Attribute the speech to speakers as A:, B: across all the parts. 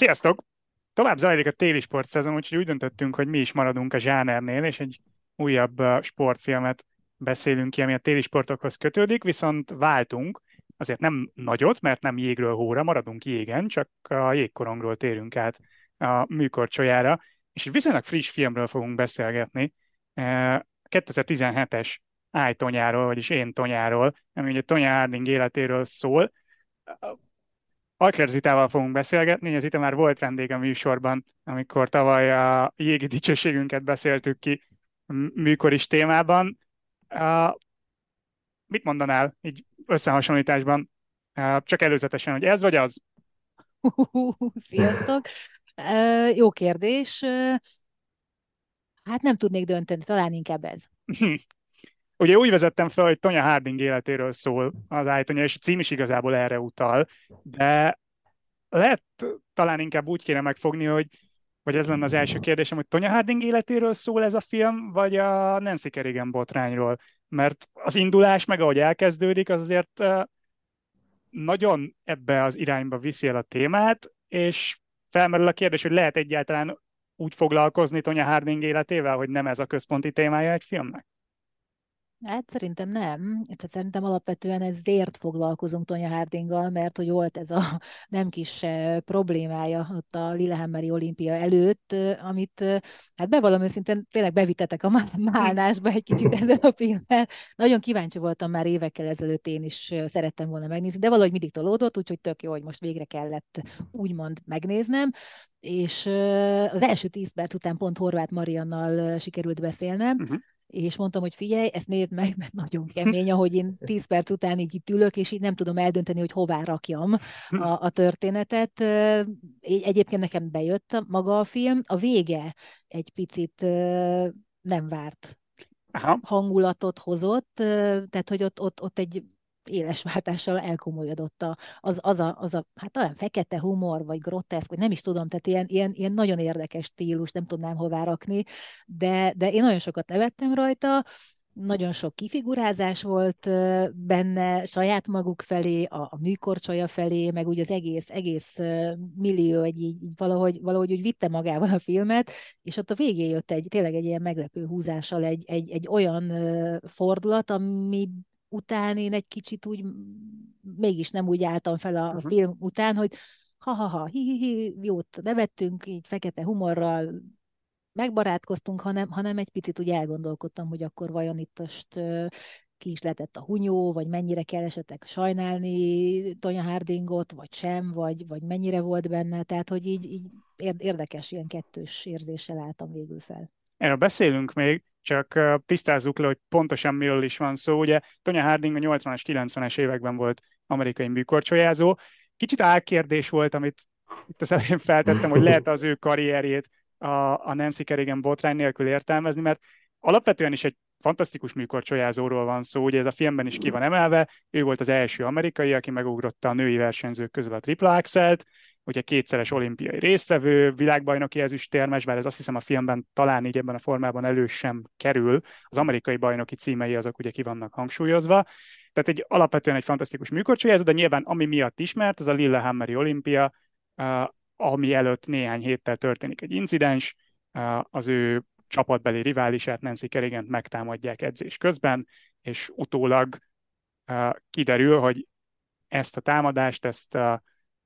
A: Sziasztok! Tovább zajlik a téli sportszezon, úgyhogy úgy döntöttünk, hogy mi is maradunk a zsánernél, és egy újabb sportfilmet beszélünk ki, ami a téli sportokhoz kötődik, viszont váltunk, azért nem nagyot, mert nem jégről hóra, maradunk jégen, csak a jégkorongról térünk át a műkorcsolyára, és egy viszonylag friss filmről fogunk beszélgetni, 2017-es uh, Ájtonyáról, vagyis Én Tonyáról, ami ugye Tonya Harding életéről szól Alkler Zitával fogunk beszélgetni, az itt már volt vendég a műsorban, amikor tavaly a jégi dicsőségünket beszéltük ki műkoris témában. Uh, mit mondanál így összehasonlításban? Uh, csak előzetesen, hogy ez vagy az?
B: Sziasztok! Uh, jó kérdés. Hát nem tudnék dönteni, talán inkább ez.
A: Ugye úgy vezettem fel, hogy Tonya Harding életéről szól az ájtonya, és a cím is igazából erre utal, de lehet talán inkább úgy kéne megfogni, hogy vagy ez lenne az első kérdésem, hogy Tonya Harding életéről szól ez a film, vagy a Nancy Kerrigan botrányról? Mert az indulás, meg ahogy elkezdődik, az azért nagyon ebbe az irányba viszi el a témát, és felmerül a kérdés, hogy lehet egyáltalán úgy foglalkozni Tonya Harding életével, hogy nem ez a központi témája egy filmnek?
B: Hát szerintem nem. Tehát szerintem alapvetően ezért foglalkozunk Tonya Hardinggal, mert hogy volt ez a nem kis eh, problémája ott a Lillehammeri olimpia előtt, eh, amit eh, hát bevallom őszintén tényleg bevittetek a málnásba egy kicsit ezzel a filmmel. Nagyon kíváncsi voltam már évekkel ezelőtt, én is szerettem volna megnézni, de valahogy mindig tolódott, úgyhogy tök jó, hogy most végre kellett úgymond megnéznem és az első tíz perc után pont Horváth Mariannal sikerült beszélnem, uh-huh és mondtam, hogy figyelj, ezt nézd meg, mert nagyon kemény, ahogy én tíz perc után így itt ülök, és így nem tudom eldönteni, hogy hová rakjam a, a történetet. Egyébként nekem bejött maga a film, a vége egy picit nem várt Aha. hangulatot hozott, tehát hogy ott, ott, ott egy éles váltással elkomolyodott a, az, az, a, az a, hát talán fekete humor, vagy groteszk, vagy nem is tudom, tehát ilyen, ilyen, ilyen nagyon érdekes stílus, nem tudnám hová rakni, de, de én nagyon sokat nevettem rajta, nagyon sok kifigurázás volt benne saját maguk felé, a, a műkorcsolya felé, meg úgy az egész, egész millió egy így, így valahogy, valahogy úgy vitte magával a filmet, és ott a végén jött egy tényleg egy ilyen meglepő húzással egy, egy, egy olyan fordulat, ami után én egy kicsit úgy mégis nem úgy álltam fel a uh-huh. film után, hogy ha-ha-ha, hi-hi-hi, jót nevettünk, így fekete humorral megbarátkoztunk, hanem, hanem egy picit úgy elgondolkodtam, hogy akkor vajon itt most ki is lehetett a hunyó, vagy mennyire kell esetleg sajnálni Tonya Hardingot, vagy sem, vagy, vagy mennyire volt benne, tehát hogy így, így érdekes, ilyen kettős érzéssel álltam végül fel.
A: Erről beszélünk még, csak tisztázzuk le, hogy pontosan miről is van szó. Ugye Tonya Harding a 80-as, 90-es években volt amerikai műkorcsolyázó. Kicsit álkérdés volt, amit itt az elején feltettem, hogy lehet az ő karrierjét a, a Nancy Kerrigan botrány nélkül értelmezni, mert alapvetően is egy fantasztikus műkorcsolyázóról van szó, ugye ez a filmben is ki van emelve, ő volt az első amerikai, aki megugrotta a női versenyzők közül a tripla axelt, ugye kétszeres olimpiai résztvevő, világbajnoki ezüstérmes, bár ez azt hiszem a filmben talán így ebben a formában elő sem kerül, az amerikai bajnoki címei azok ugye ki vannak hangsúlyozva, tehát egy alapvetően egy fantasztikus műkorcsolyázó, de nyilván ami miatt ismert, az a Lillehammeri olimpia, ami előtt néhány héttel történik egy incidens, az ő csapatbeli riválisát, Nancy Kerrigan megtámadják edzés közben, és utólag kiderül, hogy ezt a támadást, ezt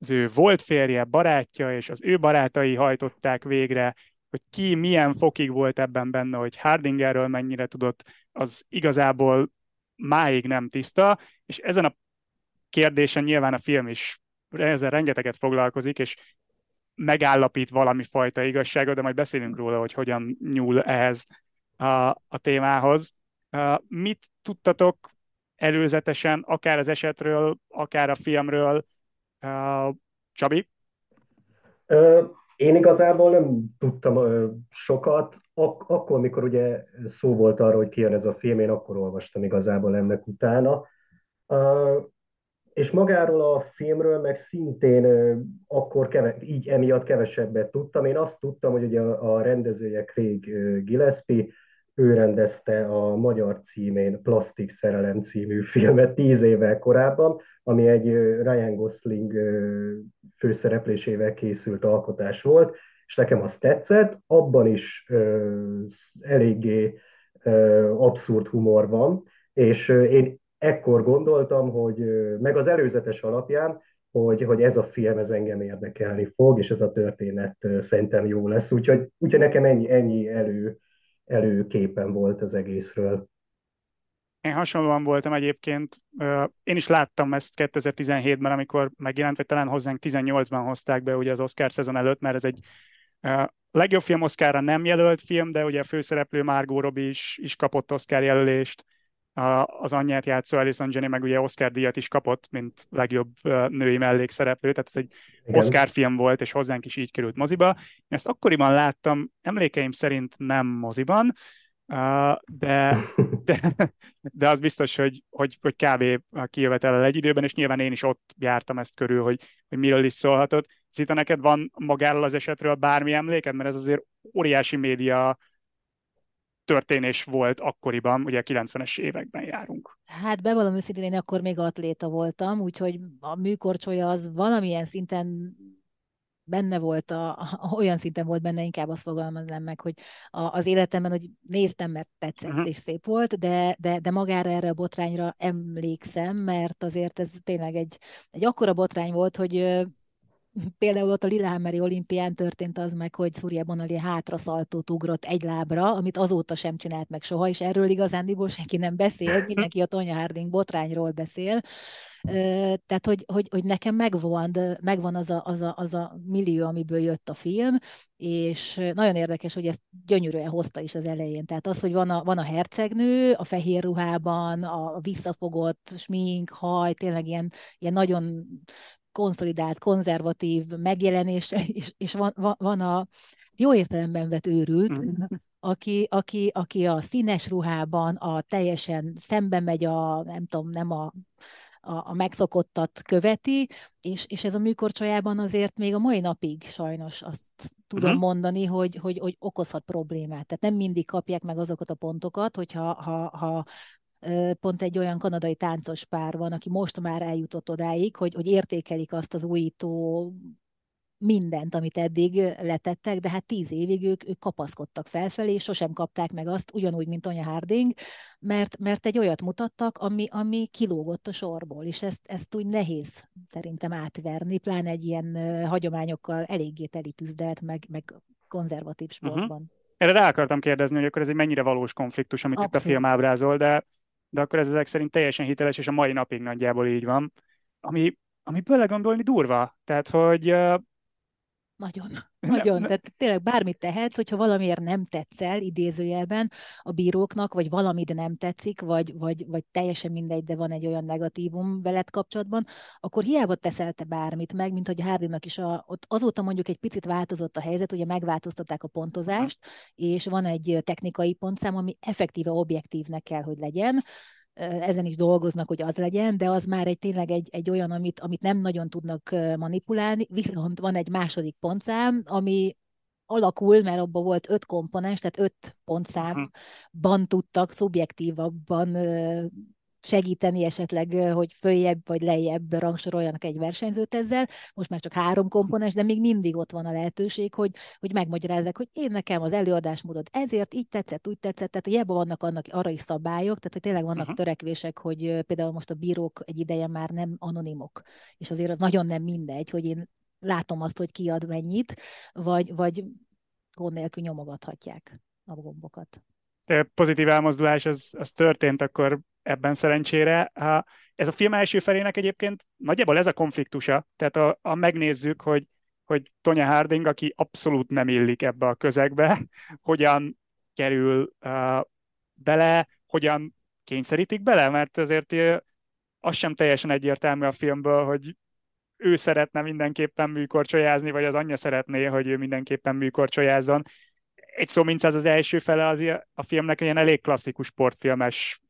A: az ő volt férje, barátja és az ő barátai hajtották végre, hogy ki milyen fokig volt ebben benne, hogy Hardingerről mennyire tudott, az igazából máig nem tiszta, és ezen a kérdésen nyilván a film is ezzel rengeteget foglalkozik, és megállapít valami fajta igazságot, de majd beszélünk róla, hogy hogyan nyúl ehhez a, a témához. Mit tudtatok előzetesen, akár az esetről, akár a filmről, Csabi?
C: Én igazából nem tudtam sokat. Ak- akkor, mikor ugye szó volt arról, hogy kijön ez a film, én akkor olvastam igazából ennek utána. És magáról a filmről meg szintén akkor keve, így emiatt kevesebbet tudtam. Én azt tudtam, hogy ugye a, rendezője Craig Gillespie, ő rendezte a magyar címén Plastik Szerelem című filmet tíz évvel korábban, ami egy Ryan Gosling főszereplésével készült alkotás volt, és nekem az tetszett, abban is eléggé abszurd humor van, és én ekkor gondoltam, hogy meg az előzetes alapján, hogy, hogy ez a film ez engem érdekelni fog, és ez a történet szerintem jó lesz. Úgyhogy, úgyhogy nekem ennyi, ennyi elő, előképen volt az egészről.
A: Én hasonlóan voltam egyébként. Én is láttam ezt 2017-ben, amikor megjelent, vagy talán hozzánk 18-ban hozták be ugye az Oscar szezon előtt, mert ez egy legjobb film Oscarra nem jelölt film, de ugye a főszereplő Margot Robbie is, is kapott Oscar jelölést az anyját játszó Alison Jenny meg ugye Oscar díjat is kapott, mint legjobb női mellékszereplő, tehát ez egy Igen. Oscar film volt, és hozzánk is így került moziba. Ezt akkoriban láttam, emlékeim szerint nem moziban, de, de, de az biztos, hogy, hogy, hogy kb. kijövetel egy időben, és nyilván én is ott jártam ezt körül, hogy, hogy miről is szólhatott. Zita, neked van magáról az esetről bármi emléked? Mert ez azért óriási média történés volt akkoriban, ugye a 90-es években járunk.
B: Hát bevallom őszintén, én akkor még atléta voltam, úgyhogy a műkorcsolya az valamilyen szinten benne volt, a, a, olyan szinten volt benne, inkább azt fogalmaznám meg, hogy a, az életemben, hogy néztem, mert tetszett uh-huh. és szép volt, de, de, de magára erre a botrányra emlékszem, mert azért ez tényleg egy, egy akkora botrány volt, hogy például ott a Lillehammeri olimpián történt az meg, hogy Surya Bonali hátraszaltót ugrott egy lábra, amit azóta sem csinált meg soha, és erről igazándiból senki nem beszél, mindenki a Tonya Harding botrányról beszél. Tehát, hogy, hogy, hogy nekem megvan, megvan az, a, az, a, az a millió, amiből jött a film, és nagyon érdekes, hogy ezt gyönyörűen hozta is az elején. Tehát az, hogy van a, van a hercegnő a fehér ruhában, a visszafogott smink, haj, tényleg ilyen, ilyen nagyon konszolidált, konzervatív megjelenés, és, és van, van, van a jó értelemben vett őrült, mm. aki, aki, aki a színes ruhában, a teljesen szembe megy a, nem tudom, nem a, a, a megszokottat követi, és, és ez a műkorcsolyában azért még a mai napig sajnos azt tudom uh-huh. mondani, hogy, hogy, hogy okozhat problémát. Tehát nem mindig kapják meg azokat a pontokat, hogyha ha, ha pont egy olyan kanadai táncos pár van, aki most már eljutott odáig, hogy, hogy értékelik azt az újító mindent, amit eddig letettek, de hát tíz évig ők, ők kapaszkodtak felfelé, és sosem kapták meg azt, ugyanúgy, mint Anya Harding, mert, mert egy olyat mutattak, ami, ami kilógott a sorból, és ezt, ezt úgy nehéz szerintem átverni, pláne egy ilyen hagyományokkal eléggé telitűzdelt, meg, meg konzervatív mhm. sportban. Uh-huh.
A: Erre rá akartam kérdezni, hogy akkor ez egy mennyire valós konfliktus, amit Abszolút. itt a film ábrázol, de de akkor ez ezek szerint teljesen hiteles, és a mai napig nagyjából így van. Ami, ami belegondolni durva. Tehát, hogy
B: nagyon, nagyon. Tehát tényleg bármit tehetsz, hogyha valamiért nem tetszel, idézőjelben a bíróknak, vagy valamit nem tetszik, vagy, vagy, vagy teljesen mindegy, de van egy olyan negatívum veled kapcsolatban, akkor hiába teszel te bármit meg, mint hogy Hardinnak is a, ott azóta mondjuk egy picit változott a helyzet, ugye megváltoztatták a pontozást, és van egy technikai pontszám, ami effektíve objektívnek kell, hogy legyen, ezen is dolgoznak, hogy az legyen, de az már egy tényleg egy, egy olyan, amit, amit nem nagyon tudnak manipulálni, viszont van egy második pontszám, ami alakul, mert abban volt öt komponens, tehát öt pontszámban tudtak szubjektívabban segíteni esetleg, hogy följebb vagy lejjebb rangsoroljanak egy versenyzőt ezzel. Most már csak három komponens, de még mindig ott van a lehetőség, hogy, hogy megmagyarázzák, hogy én nekem az előadásmódot ezért így tetszett, úgy tetszett, tehát hiába vannak annak arra is szabályok, tehát hogy tényleg vannak uh-huh. törekvések, hogy például most a bírók egy ideje már nem anonimok, és azért az nagyon nem mindegy, hogy én látom azt, hogy kiad mennyit, vagy, vagy gond nélkül nyomogathatják a gombokat
A: pozitív elmozdulás az, az történt akkor ebben szerencsére. Ez a film első felének egyébként nagyjából ez a konfliktusa, tehát a, a megnézzük, hogy, hogy Tonya Harding, aki abszolút nem illik ebbe a közegbe, hogyan kerül uh, bele, hogyan kényszerítik bele, mert azért az sem teljesen egyértelmű a filmből, hogy ő szeretne mindenképpen műkorcsolyázni, vagy az anyja szeretné, hogy ő mindenképpen műkorcsolyázzon egy szó mint az az első fele az a filmnek ilyen elég klasszikus sportfilmes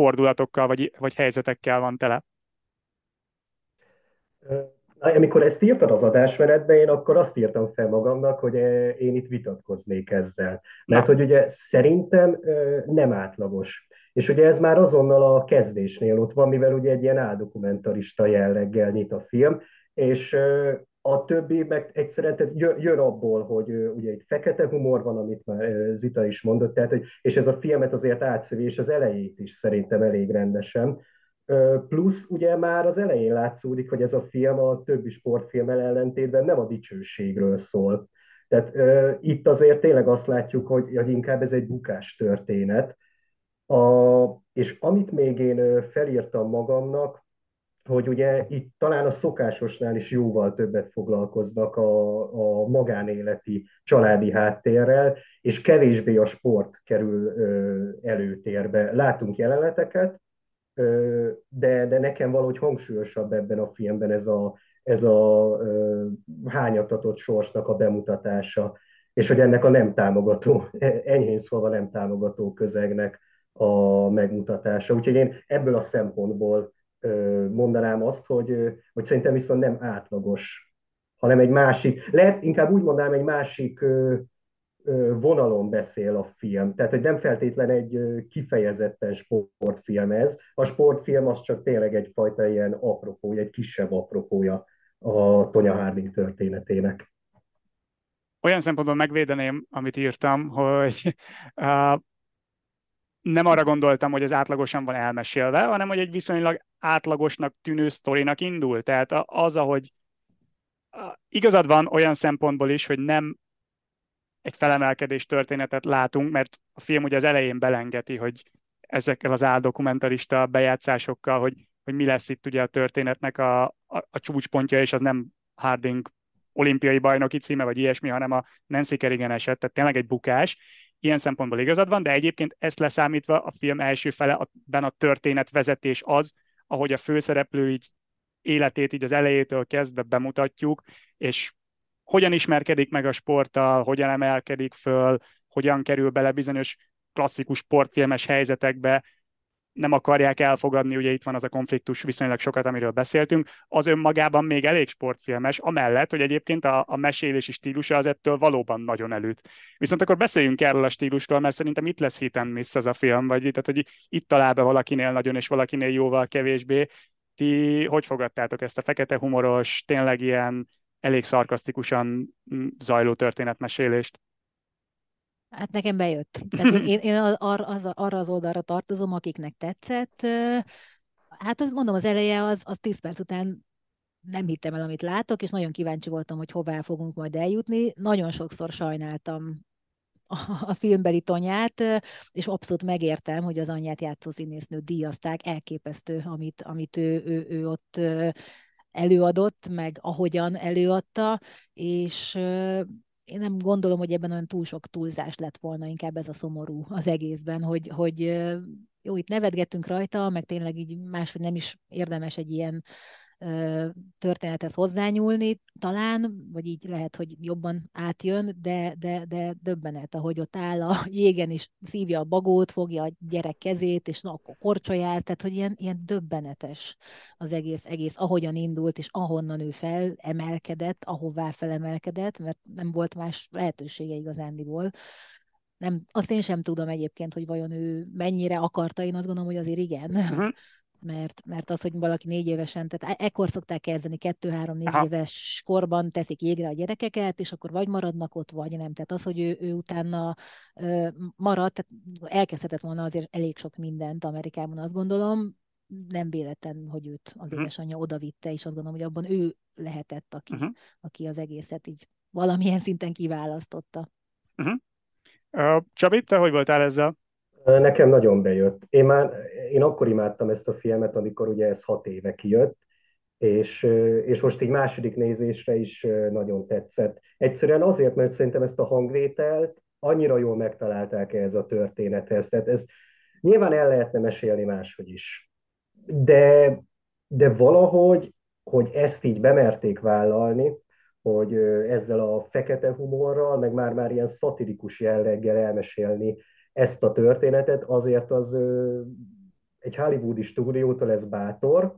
A: fordulatokkal vagy, vagy helyzetekkel van tele.
C: Amikor ezt írtad az adásmenetbe, én akkor azt írtam fel magamnak, hogy én itt vitatkoznék ezzel. Mert Na. hogy ugye szerintem nem átlagos. És ugye ez már azonnal a kezdésnél ott van, mivel ugye egy ilyen áldokumentarista jelleggel nyit a film, és a többi meg egyszerűen tehát jön abból, hogy ugye egy fekete humor van, amit már Zita is mondott, tehát, hogy, és ez a filmet azért átszövi, és az elejét is szerintem elég rendesen. Plusz ugye már az elején látszódik, hogy ez a film a többi sportfilmmel ellentétben nem a dicsőségről szól. Tehát uh, itt azért tényleg azt látjuk, hogy, hogy inkább ez egy bukás történet. A, és amit még én felírtam magamnak, hogy ugye itt talán a szokásosnál is jóval többet foglalkoznak a, a magánéleti családi háttérrel, és kevésbé a sport kerül ö, előtérbe. Látunk jeleneteket, ö, de, de nekem valahogy hangsúlyosabb ebben a filmben ez a, ez a ö, hányatatott sorsnak a bemutatása, és hogy ennek a nem támogató, enyhén szólva nem támogató közegnek a megmutatása. Úgyhogy én ebből a szempontból mondanám azt, hogy, hogy szerintem viszont nem átlagos, hanem egy másik, lehet inkább úgy mondanám, egy másik vonalon beszél a film. Tehát, hogy nem feltétlen egy kifejezetten sportfilm ez. A sportfilm az csak tényleg egyfajta ilyen apropója, egy kisebb apropója a Tonya Harding történetének.
A: Olyan szempontból megvédeném, amit írtam, hogy uh, nem arra gondoltam, hogy ez átlagosan van elmesélve, hanem hogy egy viszonylag átlagosnak tűnő sztorinak indul. Tehát az, ahogy igazad van olyan szempontból is, hogy nem egy felemelkedés történetet látunk, mert a film ugye az elején belengeti, hogy ezekkel az áldokumentarista bejátszásokkal, hogy, hogy mi lesz itt ugye a történetnek a, a, a csúcspontja, és az nem Harding olimpiai bajnoki címe, vagy ilyesmi, hanem a Nancy Kerrigan eset, tehát tényleg egy bukás, ilyen szempontból igazad van, de egyébként ezt leszámítva a film első fele, a történet vezetés az, ahogy a főszereplő így életét így az elejétől kezdve bemutatjuk, és hogyan ismerkedik meg a sporttal, hogyan emelkedik föl, hogyan kerül bele bizonyos klasszikus sportfilmes helyzetekbe, nem akarják elfogadni, ugye itt van az a konfliktus viszonylag sokat, amiről beszéltünk, az önmagában még elég sportfilmes, amellett, hogy egyébként a, a mesélési stílusa az ettől valóban nagyon előtt. Viszont akkor beszéljünk erről a stílusról, mert szerintem itt lesz hiten miss ez a film, vagy tehát, hogy itt talál be valakinél nagyon, és valakinél jóval kevésbé. Ti hogy fogadtátok ezt a fekete humoros, tényleg ilyen elég szarkasztikusan mm, zajló történetmesélést?
B: Hát nekem bejött. Tehát én, én, ar, az, arra az oldalra tartozom, akiknek tetszett. Hát az, mondom, az eleje az, az 10 perc után nem hittem el, amit látok, és nagyon kíváncsi voltam, hogy hová fogunk majd eljutni. Nagyon sokszor sajnáltam a, filmbeli tonyát, és abszolút megértem, hogy az anyját játszó színésznő díjazták, elképesztő, amit, amit ő, ő, ő ott előadott, meg ahogyan előadta, és én nem gondolom, hogy ebben olyan túl sok túlzás lett volna, inkább ez a szomorú az egészben, hogy, hogy jó, itt nevetgettünk rajta, meg tényleg így máshogy nem is érdemes egy ilyen történethez hozzányúlni, talán, vagy így lehet, hogy jobban átjön, de, de, de döbbenet, ahogy ott áll a jégen, és szívja a bagót, fogja a gyerek kezét, és na, akkor korcsolyáz, tehát hogy ilyen, ilyen döbbenetes az egész, egész, ahogyan indult, és ahonnan ő felemelkedett, ahová felemelkedett, mert nem volt más lehetősége igazándiból. Nem, azt én sem tudom egyébként, hogy vajon ő mennyire akarta, én azt gondolom, hogy azért igen. Uh-huh mert, mert az, hogy valaki négy évesen, tehát e-, ekkor szokták kezdeni, kettő-három-négy éves korban teszik jégre a gyerekeket, és akkor vagy maradnak ott, vagy nem. Tehát az, hogy ő, ő utána ö, marad, tehát elkezdhetett volna azért elég sok mindent Amerikában, azt gondolom, nem véletlen, hogy őt az uh-huh. édesanyja odavitte, és azt gondolom, hogy abban ő lehetett, aki, uh-huh. aki az egészet így valamilyen szinten kiválasztotta.
A: Uh-huh. Uh, Csabi, te hogy voltál ezzel?
C: Nekem nagyon bejött. Én már, én akkor imádtam ezt a filmet, amikor ugye ez hat éve kijött, és, és most így második nézésre is nagyon tetszett. Egyszerűen azért, mert szerintem ezt a hangvételt annyira jól megtalálták ehhez a történethez. Tehát ez nyilván el lehetne mesélni máshogy is. De, de valahogy, hogy ezt így bemerték vállalni, hogy ezzel a fekete humorral, meg már-már ilyen szatirikus jelleggel elmesélni ezt a történetet, azért az egy hollywoodi stúdiótól ez bátor,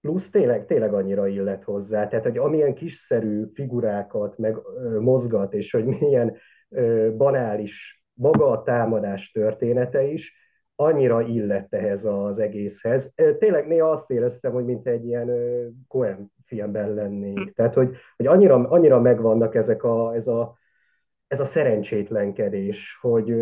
C: plusz tényleg, tényleg annyira illet hozzá. Tehát, hogy amilyen kiszerű figurákat meg ö, mozgat, és hogy milyen ö, banális maga a támadás története is, annyira illett ehhez az egészhez. Tényleg néha azt éreztem, hogy mint egy ilyen Coen filmben lennénk. Tehát, hogy, hogy annyira, annyira megvannak ezek a, ez a ez a szerencsétlenkedés, hogy,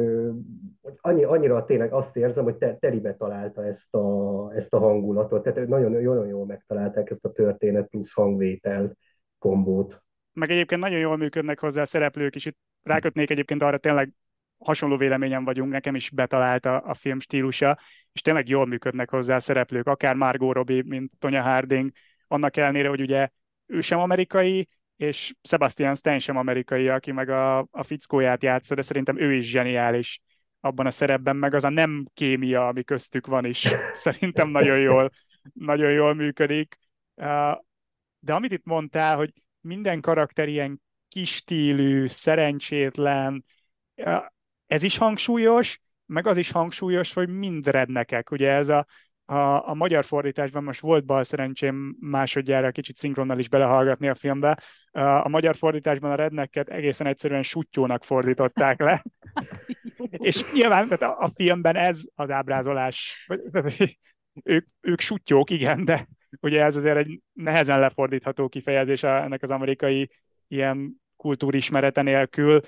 C: hogy annyi, annyira tényleg azt érzem, hogy te, teribe találta ezt a, ezt a hangulatot. Tehát nagyon, nagyon jól megtalálták ezt a történet plusz hangvétel kombót.
A: Meg egyébként nagyon jól működnek hozzá a szereplők is. Itt rákötnék egyébként arra tényleg hasonló véleményem vagyunk, nekem is betalálta a film stílusa, és tényleg jól működnek hozzá a szereplők, akár Margot Robbie, mint Tonya Harding, annak ellenére, hogy ugye ő sem amerikai, és Sebastian Stan sem amerikai, aki meg a, a fickóját játsza, de szerintem ő is zseniális abban a szerepben, meg az a nem kémia, ami köztük van is, szerintem nagyon jól, nagyon jól működik. De amit itt mondtál, hogy minden karakter ilyen kis stílű, szerencsétlen, ez is hangsúlyos, meg az is hangsúlyos, hogy mind rednekek. Ugye ez a, a, a magyar fordításban most volt bal szerencsém másodjára kicsit szinkronnal is belehallgatni a filmbe. A magyar fordításban a redneket egészen egyszerűen sutyónak fordították le. És nyilván tehát a, a filmben ez az ábrázolás. Ők, ők sutyók, igen, de ugye ez azért egy nehezen lefordítható kifejezés ennek az amerikai ilyen kultúrismerete nélkül.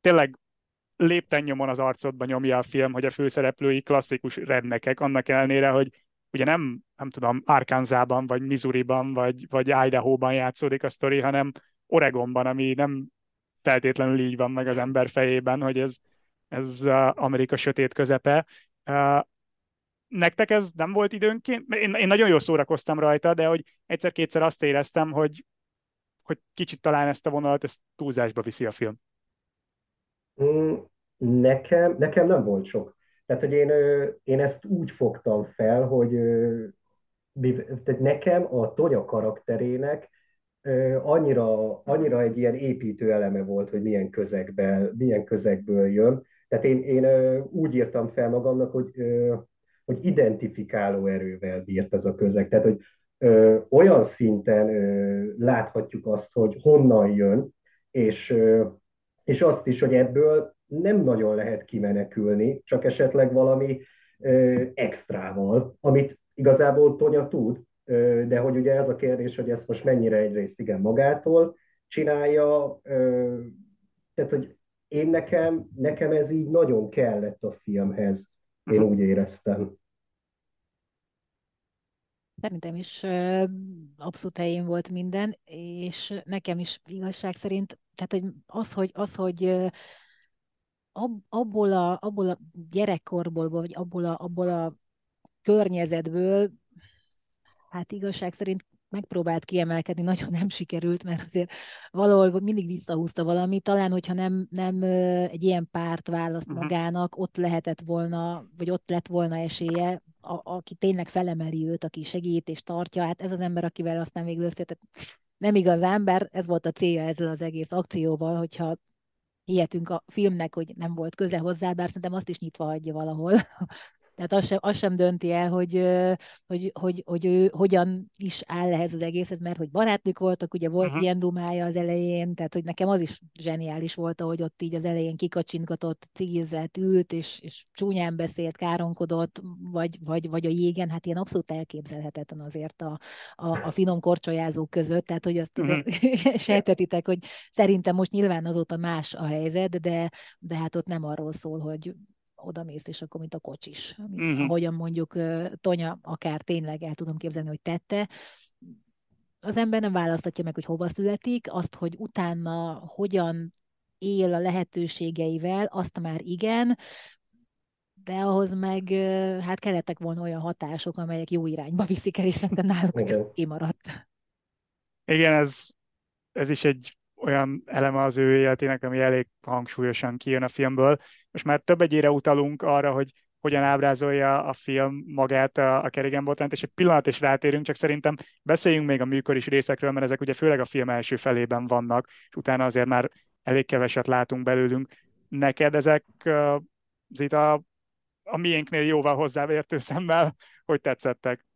A: Tényleg lépten nyomon az arcodba nyomja a film, hogy a főszereplői klasszikus rednekek, annak ellenére, hogy ugye nem, nem tudom, Arkansasban, vagy Missouriban, vagy, vagy Idaho-ban játszódik a sztori, hanem Oregonban, ami nem feltétlenül így van meg az ember fejében, hogy ez, ez Amerika sötét közepe. Nektek ez nem volt időnként? Én, én nagyon jól szórakoztam rajta, de hogy egyszer-kétszer azt éreztem, hogy, hogy kicsit talán ezt a vonalat, ezt túlzásba viszi a film.
C: Mm, nekem, nekem nem volt sok. Tehát, hogy én, én ezt úgy fogtam fel, hogy tehát nekem a Tonya karakterének annyira, annyira egy ilyen építő eleme volt, hogy milyen közegben, milyen közegből jön. Tehát én, én úgy írtam fel magamnak, hogy, hogy identifikáló erővel bírt ez a közeg. Tehát, hogy olyan szinten láthatjuk azt, hogy honnan jön, és és azt is, hogy ebből nem nagyon lehet kimenekülni, csak esetleg valami ö, extrával, amit igazából Tonya tud, ö, de hogy ugye ez a kérdés, hogy ezt most mennyire egyrészt igen magától csinálja, ö, tehát hogy én nekem, nekem ez így nagyon kellett a filmhez, én úgy éreztem.
B: Szerintem is abszolút helyén volt minden, és nekem is igazság szerint, tehát hogy az, hogy, az, hogy abból a, abból a gyerekkorból, vagy abból a, abból a környezetből, hát igazság szerint megpróbált kiemelkedni, nagyon nem sikerült, mert azért valahol mindig visszahúzta valami, talán, hogyha nem, nem egy ilyen párt választ uh-huh. magának, ott lehetett volna, vagy ott lett volna esélye, a, aki tényleg felemeli őt, aki segít és tartja, hát ez az ember, akivel aztán végül összetett, nem igazán, bár ez volt a célja ezzel az egész akcióval, hogyha hihetünk a filmnek, hogy nem volt köze hozzá, bár szerintem azt is nyitva hagyja valahol, tehát az sem, az sem dönti el, hogy, hogy, hogy, hogy ő hogyan is áll ehhez az egészhez, mert hogy barátnők voltak, ugye volt uh-huh. ilyen dumája az elején, tehát hogy nekem az is zseniális volt, hogy ott így az elején kikacsingatott, cigizett, ült, és, és csúnyán beszélt, káronkodott, vagy, vagy, vagy a jégen, hát ilyen abszolút elképzelhetetlen azért a, a, a finom korcsolyázók között, tehát hogy azt uh-huh. sejtetitek, hogy szerintem most nyilván azóta más a helyzet, de, de hát ott nem arról szól, hogy oda mész, és akkor mint a kocsis. Uh-huh. Ahogyan mondjuk Tonya akár tényleg el tudom képzelni, hogy tette, az ember nem választatja meg, hogy hova születik, azt, hogy utána hogyan él a lehetőségeivel, azt már igen, de ahhoz meg hát kellettek volna olyan hatások, amelyek jó irányba viszik el, és szerintem náluk ez kimaradt.
A: Igen, ez, ez is egy olyan eleme az ő életének, ami elég hangsúlyosan kijön a filmből. Most már több egyére utalunk arra, hogy hogyan ábrázolja a film magát a, a Kerrigan botrányt, és egy pillanat is rátérünk, csak szerintem beszéljünk még a műkor is részekről, mert ezek ugye főleg a film első felében vannak, és utána azért már elég keveset látunk belőlünk. Neked ezek, uh, Zita, a miénknél jóval hozzávértő szemmel, hogy tetszettek?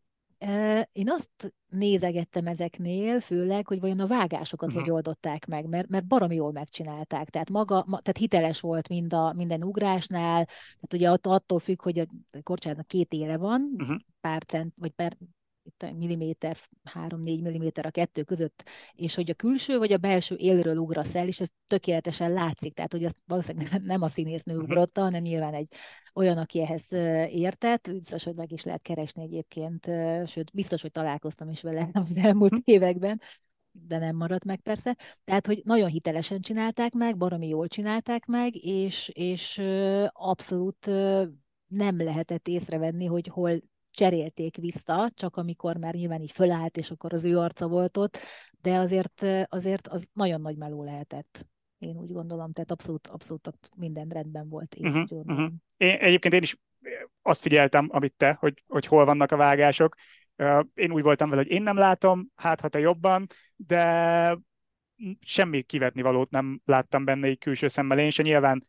B: Én azt nézegettem ezeknél, főleg, hogy vajon a vágásokat hogy oldották meg, mert, mert baromi jól megcsinálták. Tehát maga, ma, tehát hiteles volt mind a, minden ugrásnál, tehát ugye att, attól függ, hogy a korcsának két éle van, uh-huh. pár cent, vagy per, itt milliméter, 3-4 milliméter a kettő között, és hogy a külső vagy a belső élről ugrasz el, és ez tökéletesen látszik, tehát hogy azt valószínűleg nem a színésznő mhm. ugrotta, hanem nyilván egy olyan, aki ehhez értett, biztos, hogy meg is lehet keresni egyébként, sőt, biztos, hogy találkoztam is vele az elmúlt mhm. években, de nem maradt meg persze. Tehát, hogy nagyon hitelesen csinálták meg, baromi jól csinálták meg, és, és abszolút nem lehetett észrevenni, hogy hol cserélték vissza, csak amikor már nyilván így fölállt, és akkor az ő arca volt ott, de azért, azért az nagyon nagy meló lehetett. Én úgy gondolom, tehát abszolút, abszolút minden rendben volt. Én, uh-huh, uh-huh.
A: én egyébként én is azt figyeltem, amit te, hogy, hogy hol vannak a vágások. Én úgy voltam vele, hogy én nem látom, hát ha te jobban, de semmi kivetni valót nem láttam benne egy külső szemmel. Én se nyilván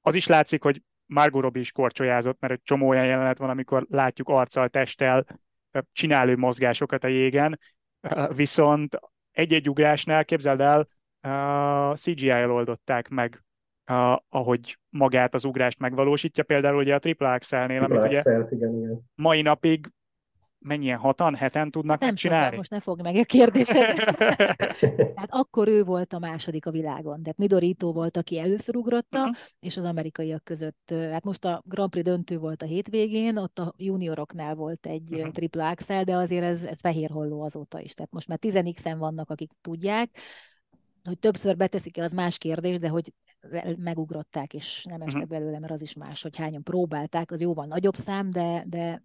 A: az is látszik, hogy Margot Robbie is korcsolyázott, mert egy csomó olyan jelenet van, amikor látjuk arccal, testtel csinálő mozgásokat a jégen, viszont egy-egy ugrásnál, képzeld el, CGI-jal oldották meg, ahogy magát az ugrást megvalósítja, például ugye a Triple Axel-nél, amit ugye igen, igen. mai napig mennyien hatan, heten tudnak
B: nem
A: csinálni?
B: Tudom, most ne fog meg a kérdésed. Tehát akkor ő volt a második a világon. Tehát Midorito volt, aki először ugrotta, uh-huh. és az amerikaiak között, hát most a Grand Prix döntő volt a hétvégén, ott a junioroknál volt egy uh-huh. triple axel, de azért ez, ez fehér holló azóta is. Tehát most már 10 en vannak, akik tudják, hogy többször beteszik-e, az más kérdés, de hogy megugrották, és nem estek uh-huh. belőle, mert az is más, hogy hányan próbálták, az jóval nagyobb szám, de, de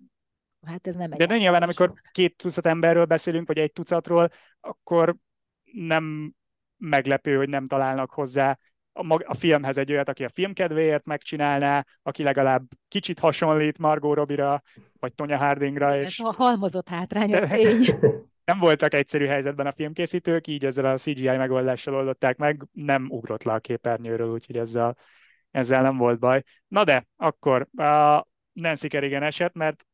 B: Hát ez nem
A: De nem nyilván, amikor két tucat emberről beszélünk, vagy egy tucatról, akkor nem meglepő, hogy nem találnak hozzá a, mag- a filmhez egy olyat, aki a film kedvéért megcsinálná, aki legalább kicsit hasonlít Margot Robira, vagy Tonya Hardingra.
B: És... Ez a halmozott hátrány, az tény.
A: nem voltak egyszerű helyzetben a filmkészítők, így ezzel a CGI megoldással oldották meg, nem ugrott le a képernyőről, úgyhogy ezzel, ezzel nem volt baj. Na de, akkor a Nancy Kerrigan eset, mert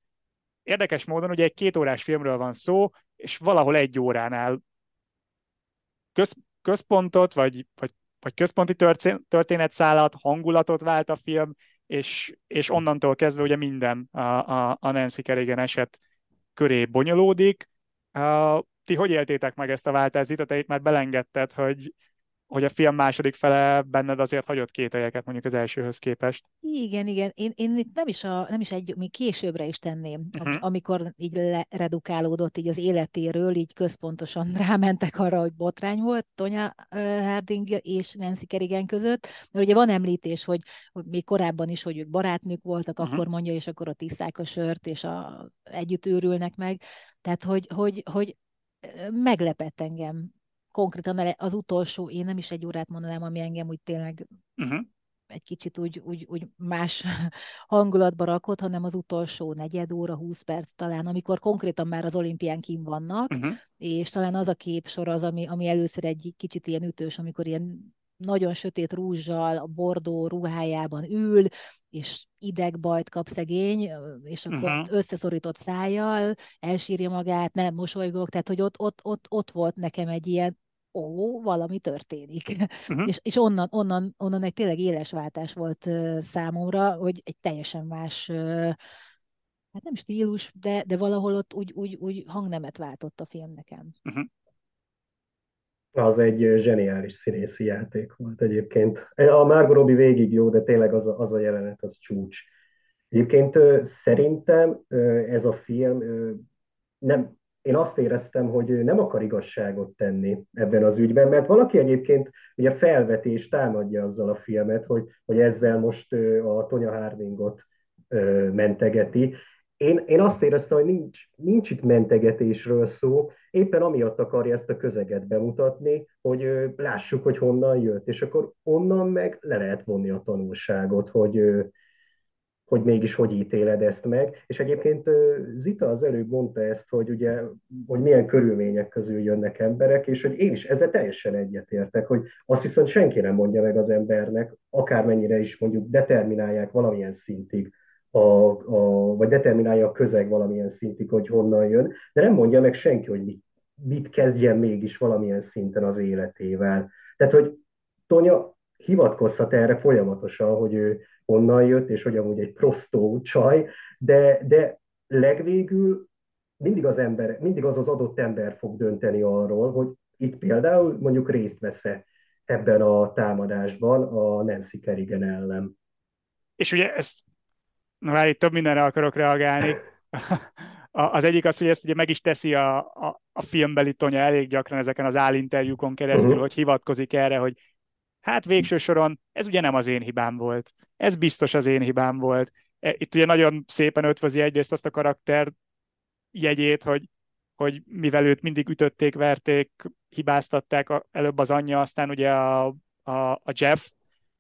A: érdekes módon ugye egy két órás filmről van szó, és valahol egy óránál köz, központot, vagy, vagy, vagy központi történetszállat, hangulatot vált a film, és, és onnantól kezdve ugye minden a, a, a Nancy Kerrigan eset köré bonyolódik. Uh, ti hogy éltétek meg ezt a váltást? Te itt már belengedted, hogy, hogy a film második fele benned azért hagyott két helyeket mondjuk az elsőhöz képest.
B: Igen, igen. Én, én itt nem is, a, nem is egy, még későbbre is tenném, uh-huh. amikor így redukálódott így az életéről, így központosan rámentek arra, hogy botrány volt Tonya Harding és Nancy Kerrigan között, mert ugye van említés, hogy, hogy még korábban is, hogy ők barátnők voltak, uh-huh. akkor mondja, és akkor ott isszák a sört, és a, együtt őrülnek meg. Tehát, hogy, hogy, hogy meglepett engem konkrétan az utolsó, én nem is egy órát mondanám, ami engem úgy tényleg uh-huh. egy kicsit úgy, úgy, úgy más hangulatba rakott, hanem az utolsó negyed óra, 20 perc talán, amikor konkrétan már az olimpián kim vannak, uh-huh. és talán az a képsor az, ami, ami először egy kicsit ilyen ütős, amikor ilyen nagyon sötét rúzsal, a bordó ruhájában ül, és idegbajt kap szegény, és akkor uh-huh. összeszorított szájjal, elsírja magát, nem mosolygok, tehát hogy ott, ott, ott, ott volt nekem egy ilyen, ó, valami történik. Uh-huh. és, és onnan, onnan, onnan egy tényleg éles váltás volt számomra, hogy egy teljesen más, hát nem stílus, de, de valahol ott úgy, úgy, úgy hangnemet váltott a film nekem. Uh-huh.
C: Az egy zseniális színészi játék volt egyébként. A Margot Robbie végig jó, de tényleg az a, az a jelenet, az csúcs. Egyébként szerintem ez a film nem, én azt éreztem, hogy ő nem akar igazságot tenni ebben az ügyben, mert valaki egyébként ugye felvetés támadja azzal a filmet, hogy, hogy ezzel most a Tonya Hardingot mentegeti. Én, én azt éreztem, hogy nincs, nincs itt mentegetésről szó, éppen amiatt akarja ezt a közeget bemutatni, hogy lássuk, hogy honnan jött, és akkor onnan meg le lehet vonni a tanulságot, hogy, hogy mégis hogy ítéled ezt meg. És egyébként Zita az előbb mondta ezt, hogy ugye, hogy milyen körülmények közül jönnek emberek, és hogy én is ezzel teljesen egyetértek, hogy azt viszont senki nem mondja meg az embernek, akármennyire is mondjuk determinálják valamilyen szintig a, a, vagy determinálja a közeg valamilyen szintig, hogy honnan jön, de nem mondja meg senki, hogy mit, mit kezdjen mégis valamilyen szinten az életével. Tehát, hogy Tonya hivatkozhat erre folyamatosan, hogy ő honnan jött, és hogy amúgy egy prostó csaj, de, de legvégül mindig az ember, mindig az az adott ember fog dönteni arról, hogy itt például mondjuk részt vesz ebben a támadásban a Nancy Kerrigan ellen.
A: És ugye ezt, na már itt több mindenre akarok reagálni. Az egyik az, hogy ezt ugye meg is teszi a, a, a filmbeli Tonya elég gyakran ezeken az állinterjúkon keresztül, uh-huh. hogy hivatkozik erre, hogy hát végső soron ez ugye nem az én hibám volt. Ez biztos az én hibám volt. E, itt ugye nagyon szépen ötvözi egyrészt azt a karakter jegyét, hogy, hogy mivel őt mindig ütötték, verték, hibáztatták előbb az anyja, aztán ugye a, a, a Jeff,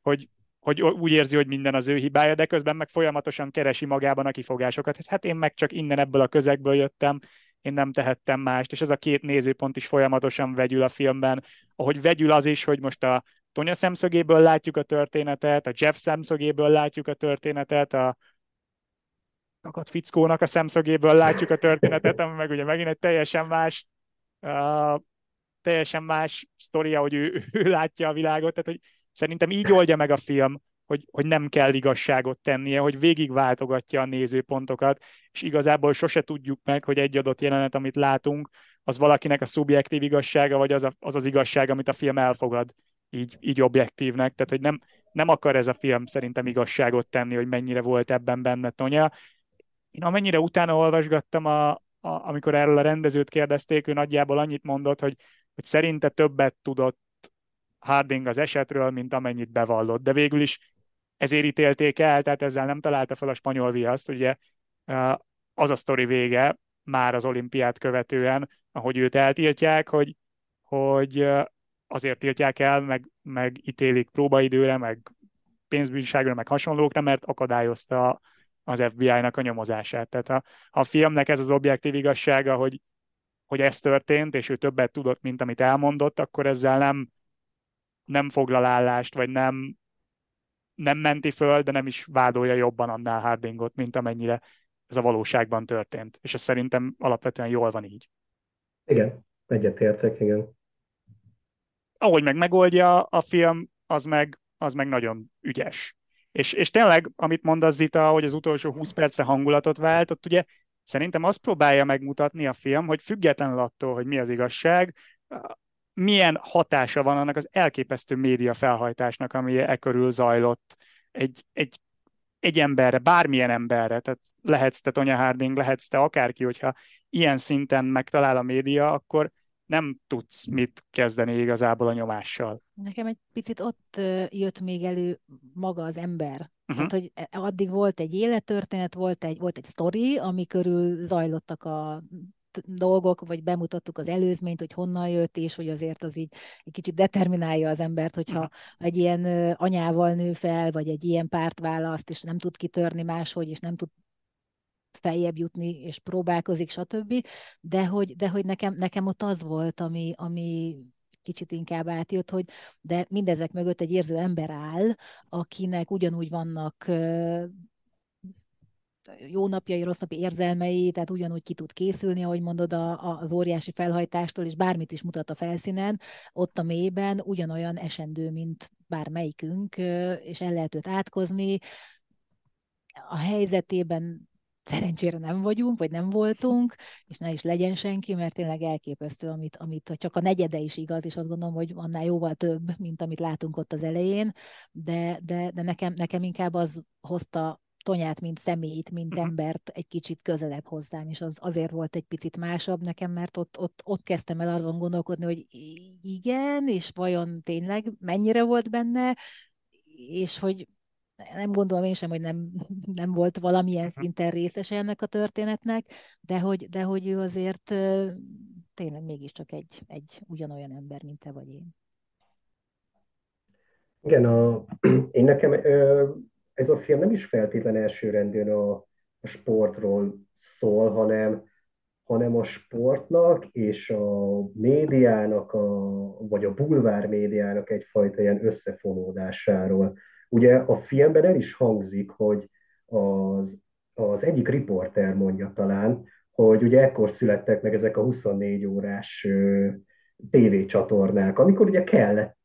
A: hogy, hogy úgy érzi, hogy minden az ő hibája, de közben meg folyamatosan keresi magában a kifogásokat. Hát én meg csak innen ebből a közegből jöttem, én nem tehettem mást, és ez a két nézőpont is folyamatosan vegyül a filmben, ahogy vegyül az is, hogy most a Tonya szemszögéből látjuk a történetet, a Jeff szemszögéből látjuk a történetet, a akadt fickónak a szemszögéből látjuk a történetet, ami meg ugye megint egy teljesen más uh, teljesen más sztoria, hogy ő, ő látja a világot, tehát hogy szerintem így oldja meg a film, hogy, hogy nem kell igazságot tennie, hogy végigváltogatja a nézőpontokat, és igazából sose tudjuk meg, hogy egy adott jelenet, amit látunk, az valakinek a szubjektív igazsága, vagy az a, az, az igazság, amit a film elfogad így, így objektívnek. Tehát, hogy nem, nem akar ez a film szerintem igazságot tenni, hogy mennyire volt ebben benne Tonya. Én amennyire utána olvasgattam, a, a, amikor erről a rendezőt kérdezték, ő nagyjából annyit mondott, hogy, hogy szerinte többet tudott Harding az esetről, mint amennyit bevallott. De végül is ezért ítélték el, tehát ezzel nem találta fel a spanyol viaszt, ugye az a sztori vége már az olimpiát követően, ahogy őt eltiltják, hogy, hogy azért tiltják el, meg, meg ítélik próbaidőre, meg pénzbűnságra, meg hasonlókra, mert akadályozta az FBI-nak a nyomozását. Tehát a, a filmnek ez az objektív igazsága, hogy, hogy ez történt, és ő többet tudott, mint amit elmondott, akkor ezzel nem, nem foglal állást, vagy nem, nem menti föl, de nem is vádolja jobban annál Hardingot, mint amennyire ez a valóságban történt. És ez szerintem alapvetően jól van így.
C: Igen, egyetértek, igen.
A: Ahogy meg megoldja a film, az meg, az meg nagyon ügyes. És, és tényleg, amit mondasz Zita, hogy az utolsó 20 percre hangulatot vált, ott ugye szerintem azt próbálja megmutatni a film, hogy függetlenül attól, hogy mi az igazság, milyen hatása van annak az elképesztő média felhajtásnak, ami e körül zajlott egy, egy, egy emberre, bármilyen emberre, tehát lehetsz te Tonya Harding, lehetsz te akárki, hogyha ilyen szinten megtalál a média, akkor nem tudsz mit kezdeni igazából a nyomással.
B: Nekem egy picit ott jött még elő maga az ember. Uh-huh. Tehát, hogy e, addig volt egy élettörténet, volt egy, volt egy sztori, ami körül zajlottak a dolgok, vagy bemutattuk az előzményt, hogy honnan jött, és hogy azért az így egy kicsit determinálja az embert, hogyha uh-huh. egy ilyen anyával nő fel, vagy egy ilyen párt választ, és nem tud kitörni máshogy, és nem tud feljebb jutni, és próbálkozik, stb. De hogy, de hogy nekem, nekem ott az volt, ami, ami kicsit inkább átjött, hogy de mindezek mögött egy érző ember áll, akinek ugyanúgy vannak jó napjai, rossz napi érzelmei, tehát ugyanúgy ki tud készülni, ahogy mondod, a, a, az óriási felhajtástól, és bármit is mutat a felszínen, ott a mélyben ugyanolyan esendő, mint bármelyikünk, és el lehet őt átkozni. A helyzetében szerencsére nem vagyunk, vagy nem voltunk, és ne is legyen senki, mert tényleg elképesztő, amit, amit csak a negyede is igaz, és azt gondolom, hogy annál jóval több, mint amit látunk ott az elején, de, de, de nekem, nekem inkább az hozta Tonyát, mint személyt, mint uh-huh. embert egy kicsit közelebb hozzám, és az azért volt egy picit másabb nekem, mert ott, ott, ott kezdtem el azon gondolkodni, hogy igen, és vajon tényleg mennyire volt benne, és hogy nem gondolom én sem, hogy nem, nem volt valamilyen uh-huh. szinten részes ennek a történetnek, de hogy, de hogy ő azért tényleg mégiscsak egy, egy ugyanolyan ember, mint te vagy én.
C: Igen, a, én nekem ez a film nem is feltétlen elsőrendűen a, a sportról szól, hanem, hanem a sportnak és a médiának, a, vagy a bulvár médiának egyfajta ilyen összefonódásáról. Ugye a filmben el is hangzik, hogy az az egyik riporter mondja talán, hogy ugye ekkor születtek meg ezek a 24 órás tévécsatornák, amikor ugye kellett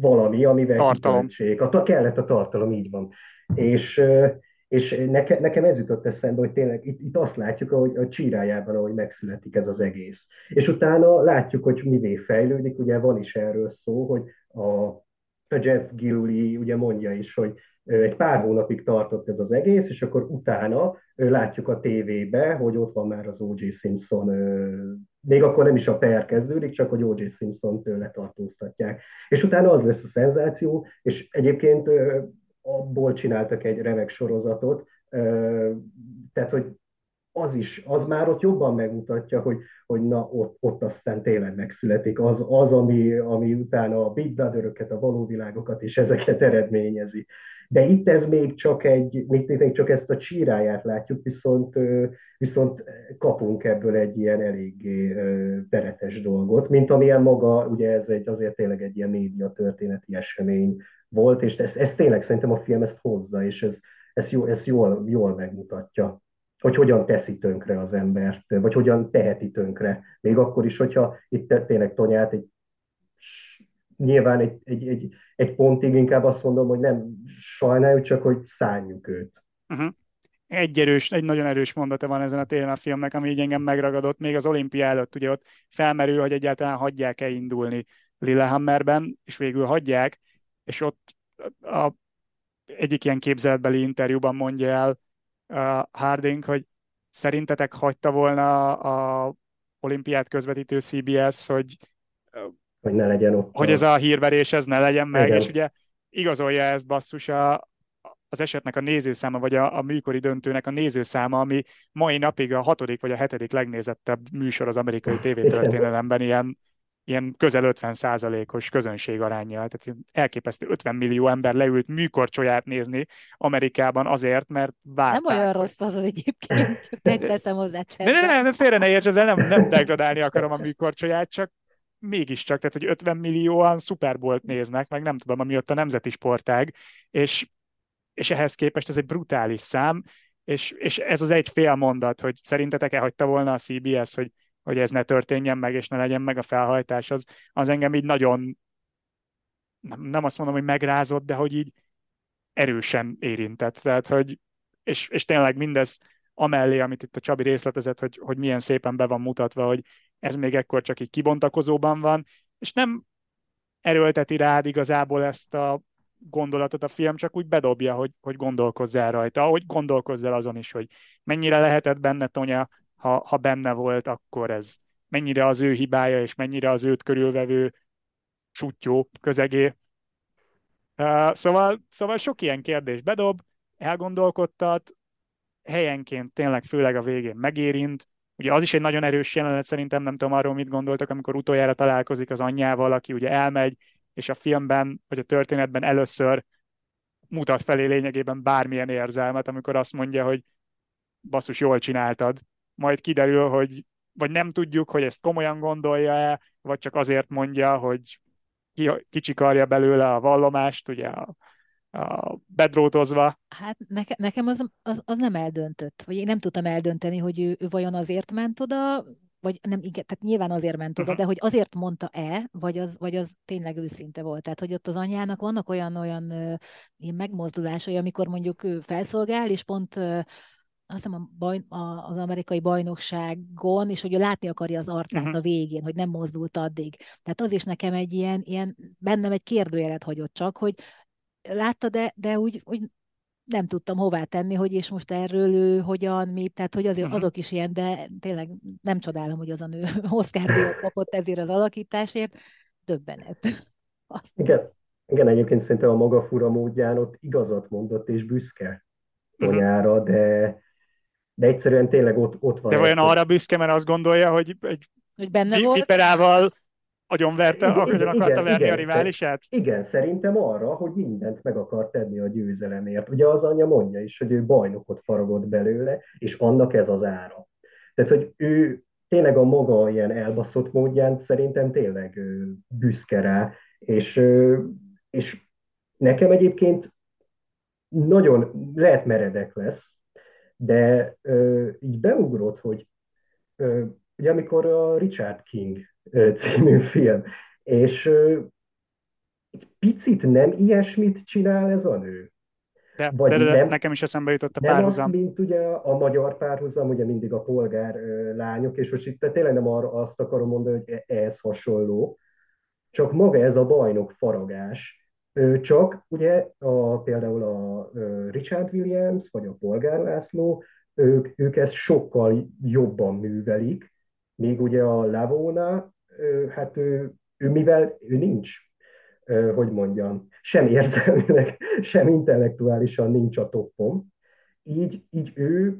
C: valami, amivel
A: tartalom.
C: A, kellett a tartalom, így van. És, és neke, nekem ez jutott eszembe, hogy tényleg itt, itt azt látjuk, ahogy a csírájában, ahogy megszületik ez az egész. És utána látjuk, hogy mivé fejlődik, ugye van is erről szó, hogy a, a Jeff Gilley ugye mondja is, hogy egy pár hónapig tartott ez az egész, és akkor utána látjuk a tévébe, hogy ott van már az O.J. Simpson, még akkor nem is a per kezdődik, csak hogy O.J. Simpson tőle tartóztatják. És utána az lesz a szenzáció, és egyébként abból csináltak egy remek sorozatot, tehát, hogy az is, az már ott jobban megmutatja, hogy, hogy na, ott, ott aztán tényleg megszületik az, az ami, ami utána a Big Brother-öket, a való világokat és ezeket eredményezi. De itt ez még csak egy, még, még csak ezt a csíráját látjuk, viszont, viszont kapunk ebből egy ilyen eléggé teretes dolgot, mint amilyen maga, ugye ez egy, azért tényleg egy ilyen média történeti esemény volt, és ez, ez tényleg szerintem a film ezt hozza, és ez, ez, jó, ez jól, jól megmutatja hogy hogyan teszi tönkre az embert, vagy hogyan teheti tönkre. Még akkor is, hogyha itt tényleg Tonyát egy nyilván egy, egy, egy, egy pontig inkább azt mondom, hogy nem sajnáljuk, csak hogy szálljuk őt.
A: Uh-huh. Egy erős, egy nagyon erős mondata van ezen a téren a filmnek, ami így engem megragadott. Még az olimpia előtt ugye ott felmerül, hogy egyáltalán hagyják-e indulni Lillehammerben, és végül hagyják, és ott a, egyik ilyen képzeletbeli interjúban mondja el Harding, hogy szerintetek hagyta volna a olimpiát közvetítő CBS, hogy
C: hogy ne legyen ott.
A: Hogy ez a hírverés, ez ne legyen meg, Igen. és ugye igazolja ezt basszus a, az esetnek a nézőszáma, vagy a, a műkori döntőnek a nézőszáma, ami mai napig a hatodik vagy a hetedik legnézettebb műsor az amerikai tévétörténelemben, ilyen, ilyen közel 50 százalékos közönség arányjal. Tehát elképesztő 50 millió ember leült műkorcsolyát nézni Amerikában azért, mert várták.
B: Nem olyan rossz az, az egyébként, csak teszem hozzá.
A: Ne, ne, ne, félre ne érts, ezzel nem, nem degradálni akarom a műkorcsolyát, csak mégiscsak, tehát hogy 50 millióan szuperbolt néznek, meg nem tudom, ami ott a nemzeti sportág, és, és ehhez képest ez egy brutális szám, és, és ez az egy fél mondat, hogy szerintetek elhagyta volna a CBS, hogy, hogy ez ne történjen meg, és ne legyen meg a felhajtás, az, az engem így nagyon, nem, nem azt mondom, hogy megrázott, de hogy így erősen érintett. Tehát, hogy, és, és tényleg mindez amellé, amit itt a Csabi részletezett, hogy, hogy milyen szépen be van mutatva, hogy ez még ekkor csak így kibontakozóban van, és nem erőlteti rád igazából ezt a gondolatot a film, csak úgy bedobja, hogy, hogy gondolkozzál rajta, hogy gondolkozzál azon is, hogy mennyire lehetett benne Tonya, ha, ha benne volt, akkor ez mennyire az ő hibája, és mennyire az őt körülvevő sutyó közegé. Uh, szóval, szóval sok ilyen kérdés bedob, elgondolkodtat, helyenként tényleg főleg a végén megérint, Ugye az is egy nagyon erős jelenet, szerintem nem tudom arról mit gondoltak, amikor utoljára találkozik az anyjával, aki ugye elmegy, és a filmben, vagy a történetben először mutat felé lényegében bármilyen érzelmet, amikor azt mondja, hogy basszus, jól csináltad. Majd kiderül, hogy vagy nem tudjuk, hogy ezt komolyan gondolja-e, vagy csak azért mondja, hogy kicsikarja belőle a vallomást, ugye a, a bedrótozva.
B: Hát neke, nekem az, az, az nem eldöntött, vagy én nem tudtam eldönteni, hogy ő, ő vajon azért ment oda, vagy nem, igen, tehát nyilván azért ment oda, uh-huh. de hogy azért mondta-e, vagy az, vagy az tényleg őszinte volt. Tehát, hogy ott az anyjának vannak olyan-olyan ilyen megmozdulásai, amikor mondjuk ő felszolgál, és pont azt hiszem a baj, a, az amerikai bajnokságon, és hogy látni akarja az arcát uh-huh. a végén, hogy nem mozdult addig. Tehát az is nekem egy ilyen, ilyen bennem egy kérdőjelet hagyott csak, hogy látta, de, de úgy, úgy nem tudtam hová tenni, hogy és most erről ő hogyan, mit, tehát hogy azért, uh-huh. azok is ilyen, de tényleg nem csodálom, hogy az a nő Oscar kapott ezért az alakításért, döbbenet.
C: Azt igen, igen, egyébként szerintem a maga fura módján ott igazat mondott és büszke Tonyára, uh-huh. de, de egyszerűen tényleg ott, ott van.
A: De vajon arra büszke, mert azt gondolja, hogy egy
B: hogy benne volt?
A: Viperával agyonverte, agyon akarta verni igen, a riválisát?
C: Igen, szerintem arra, hogy mindent meg akar tenni a győzelemért. Ugye az anyja mondja is, hogy ő bajnokot faragott belőle, és annak ez az ára. Tehát, hogy ő tényleg a maga ilyen elbaszott módján szerintem tényleg büszke rá, és, és nekem egyébként nagyon lehet meredek lesz, de ö, így beugrott, hogy ö, ugye amikor a Richard King ö, című film, és ö, egy picit nem ilyesmit csinál ez a nő.
A: De, Vagy de, de, nem, nekem is eszembe jutott a
C: nem
A: párhuzam.
C: Az, mint ugye a magyar párhuzam, ugye mindig a polgár ö, lányok, és most itt tényleg nem arra azt akarom mondani, hogy e, ehhez hasonló, csak maga ez a bajnok faragás, csak ugye a, például a Richard Williams, vagy a Polgár László, ők, ők ezt sokkal jobban művelik, még ugye a Lavona, hát ő, ő mivel ő nincs, hogy mondjam, sem érzelmileg, sem intellektuálisan nincs a toppon, így, így ő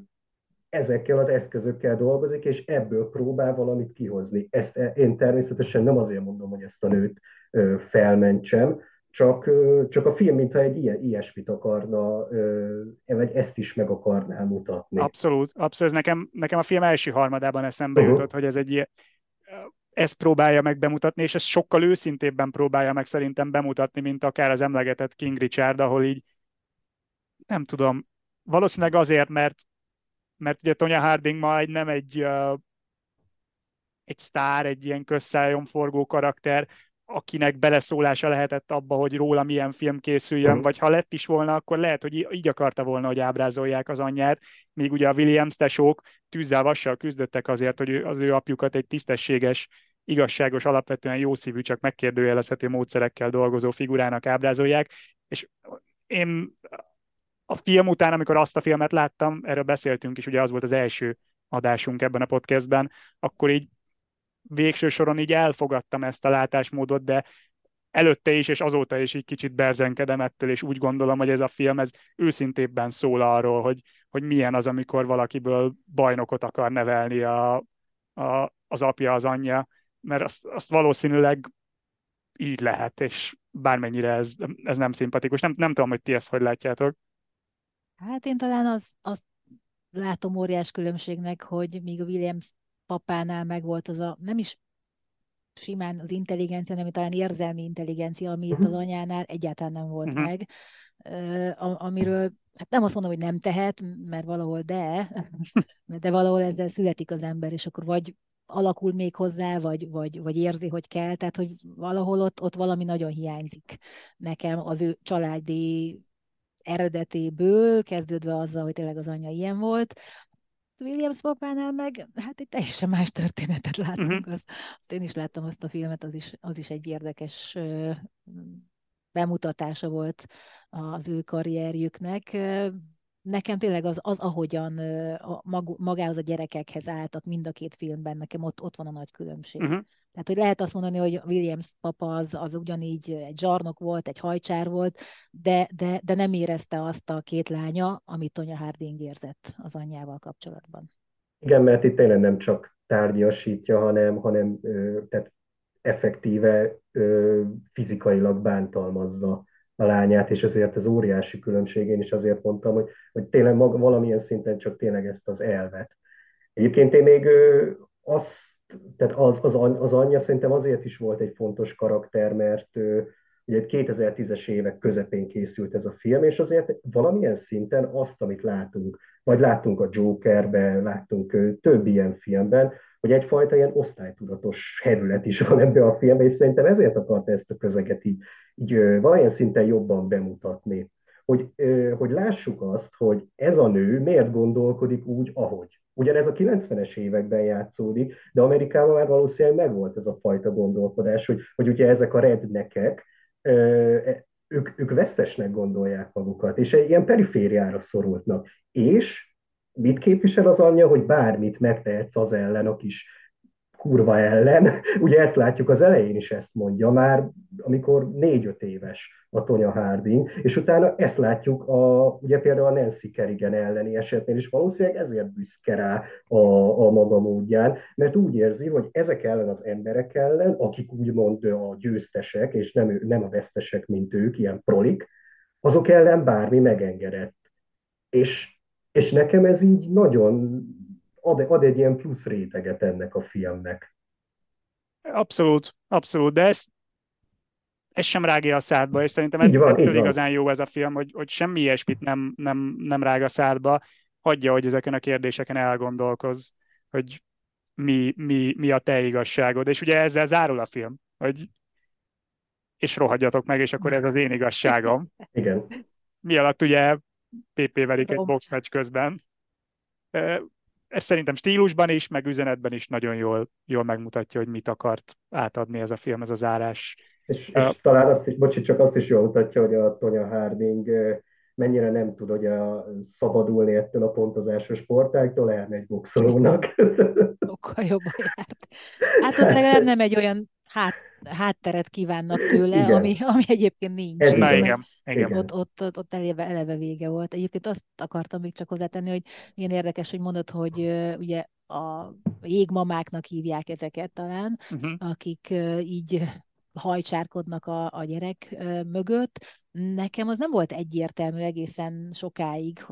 C: ezekkel az eszközökkel dolgozik, és ebből próbál valamit kihozni. Ezt én természetesen nem azért mondom, hogy ezt a nőt felmentsem, csak, csak a film, mintha egy ilyen, ilyesmit akarna, vagy ezt is meg akarná mutatni.
A: Abszolút, abszolút. Ez nekem, nekem a film első harmadában eszembe uh-huh. jutott, hogy ez egy ilyen, ezt próbálja meg bemutatni, és ezt sokkal őszintébben próbálja meg szerintem bemutatni, mint akár az emlegetett King Richard, ahol így nem tudom, valószínűleg azért, mert mert ugye Tonya Harding ma egy, nem egy, uh, egy sztár, egy ilyen közszájon forgó karakter, akinek beleszólása lehetett abba, hogy róla milyen film készüljön, vagy ha lett is volna, akkor lehet, hogy így akarta volna, hogy ábrázolják az anyját, míg ugye a Williams tesók tűzzel vassal küzdöttek azért, hogy az ő apjukat egy tisztességes, igazságos, alapvetően jó szívű, csak megkérdőjelezhető módszerekkel dolgozó figurának ábrázolják, és én a film után, amikor azt a filmet láttam, erről beszéltünk is, ugye az volt az első adásunk ebben a podcastben, akkor így végső soron így elfogadtam ezt a látásmódot, de előtte is, és azóta is így kicsit berzenkedem ettől, és úgy gondolom, hogy ez a film, ez őszintébben szól arról, hogy, hogy milyen az, amikor valakiből bajnokot akar nevelni a, a, az apja, az anyja, mert azt, azt valószínűleg így lehet, és bármennyire ez, ez nem szimpatikus. Nem, nem tudom, hogy ti ezt hogy látjátok.
B: Hát én talán az, azt látom óriás különbségnek, hogy míg a Williams papánál megvolt az a, nem is simán az intelligencia, hanem talán érzelmi intelligencia, ami itt az mhm. anyánál egyáltalán nem volt uh-huh. meg, amiről hát nem azt mondom, hogy nem tehet, mert valahol de, de valahol ezzel születik az ember, és akkor vagy alakul még hozzá, vagy, vagy, vagy érzi, hogy kell, tehát hogy valahol ott, ott valami nagyon hiányzik nekem az ő családi eredetéből, kezdődve azzal, hogy tényleg az anyja ilyen volt. Williams papánál meg, hát egy teljesen más történetet látunk. Uh-huh. Az, azt én is láttam azt a filmet, az is, az is egy érdekes bemutatása volt az ő karrierjüknek nekem tényleg az, az ahogyan a mag, magához a gyerekekhez álltak mind a két filmben, nekem ott, ott van a nagy különbség. Uh-huh. Tehát, hogy lehet azt mondani, hogy Williams papa az, az ugyanígy egy zsarnok volt, egy hajcsár volt, de, de, de nem érezte azt a két lánya, amit Tonya Harding érzett az anyjával kapcsolatban.
C: Igen, mert itt tényleg nem csak tárgyasítja, hanem, hanem tehát effektíve fizikailag bántalmazza a lányát, és ezért az óriási különbség, én is azért mondtam, hogy, hogy tényleg maga, valamilyen szinten csak tényleg ezt az elvet. Egyébként én még azt, tehát az, az, az anyja szerintem azért is volt egy fontos karakter, mert ugye 2010-es évek közepén készült ez a film, és azért valamilyen szinten azt, amit látunk, vagy láttunk a Jokerben, láttunk több ilyen filmben, hogy egyfajta ilyen osztálytudatos herület is van ebbe a filmbe, és szerintem ezért akarta ezt a közeget így, így valamilyen szinten jobban bemutatni. Hogy, hogy lássuk azt, hogy ez a nő miért gondolkodik úgy, ahogy. Ugyanez a 90-es években játszódik, de Amerikában már valószínűleg megvolt ez a fajta gondolkodás, hogy, hogy ugye ezek a rednekek, ők, ők vesztesnek gondolják magukat, és egy ilyen perifériára szorultnak. És mit képvisel az anyja, hogy bármit megtehetsz az ellen, a kis kurva ellen. Ugye ezt látjuk az elején is ezt mondja már, amikor négy-öt éves a Tonya Harding, és utána ezt látjuk a, ugye például a Nancy Kerrigan elleni esetnél is valószínűleg ezért büszke rá a, a maga módján, mert úgy érzi, hogy ezek ellen az emberek ellen, akik úgymond a győztesek, és nem, nem a vesztesek, mint ők, ilyen prolik, azok ellen bármi megengedett. És és nekem ez így nagyon ad, ad egy ilyen plusz réteget ennek a filmnek.
A: Abszolút, abszolút, de ez, ez sem rágja a szádba, és szerintem így van, ettől igazán jó ez a film, hogy, hogy semmi ilyesmit nem, nem, nem rág a szádba, hagyja, hogy ezeken a kérdéseken elgondolkoz, hogy mi, mi, mi a te igazságod. És ugye ezzel zárul a film, hogy és rohadjatok meg, és akkor ez az én igazságom.
C: Igen.
A: Mi alatt ugye PP verik egy boxmatch közben. Ez szerintem stílusban is, meg üzenetben is nagyon jól, jól megmutatja, hogy mit akart átadni ez a film, ez a zárás.
C: És, és uh, talán azt is, bocsi, csak azt is jól mutatja, hogy a Tonya Harding mennyire nem tud ugye szabadulni ettől a pontozásos sportáktól, elmegy boxolónak.
B: Sokkal jobban járt. Hát ott legalább nem egy olyan hát, hátteret kívánnak tőle, ami, ami egyébként nincs.
A: Ez Na, igen, igen.
B: Ott, ott, ott, ott eleve, eleve vége volt. Egyébként azt akartam még csak hozzátenni, hogy milyen érdekes, hogy mondod, hogy uh, ugye a jégmamáknak hívják ezeket talán, uh-huh. akik uh, így hajcsárkodnak a, a gyerek mögött. Nekem az nem volt egyértelmű egészen sokáig,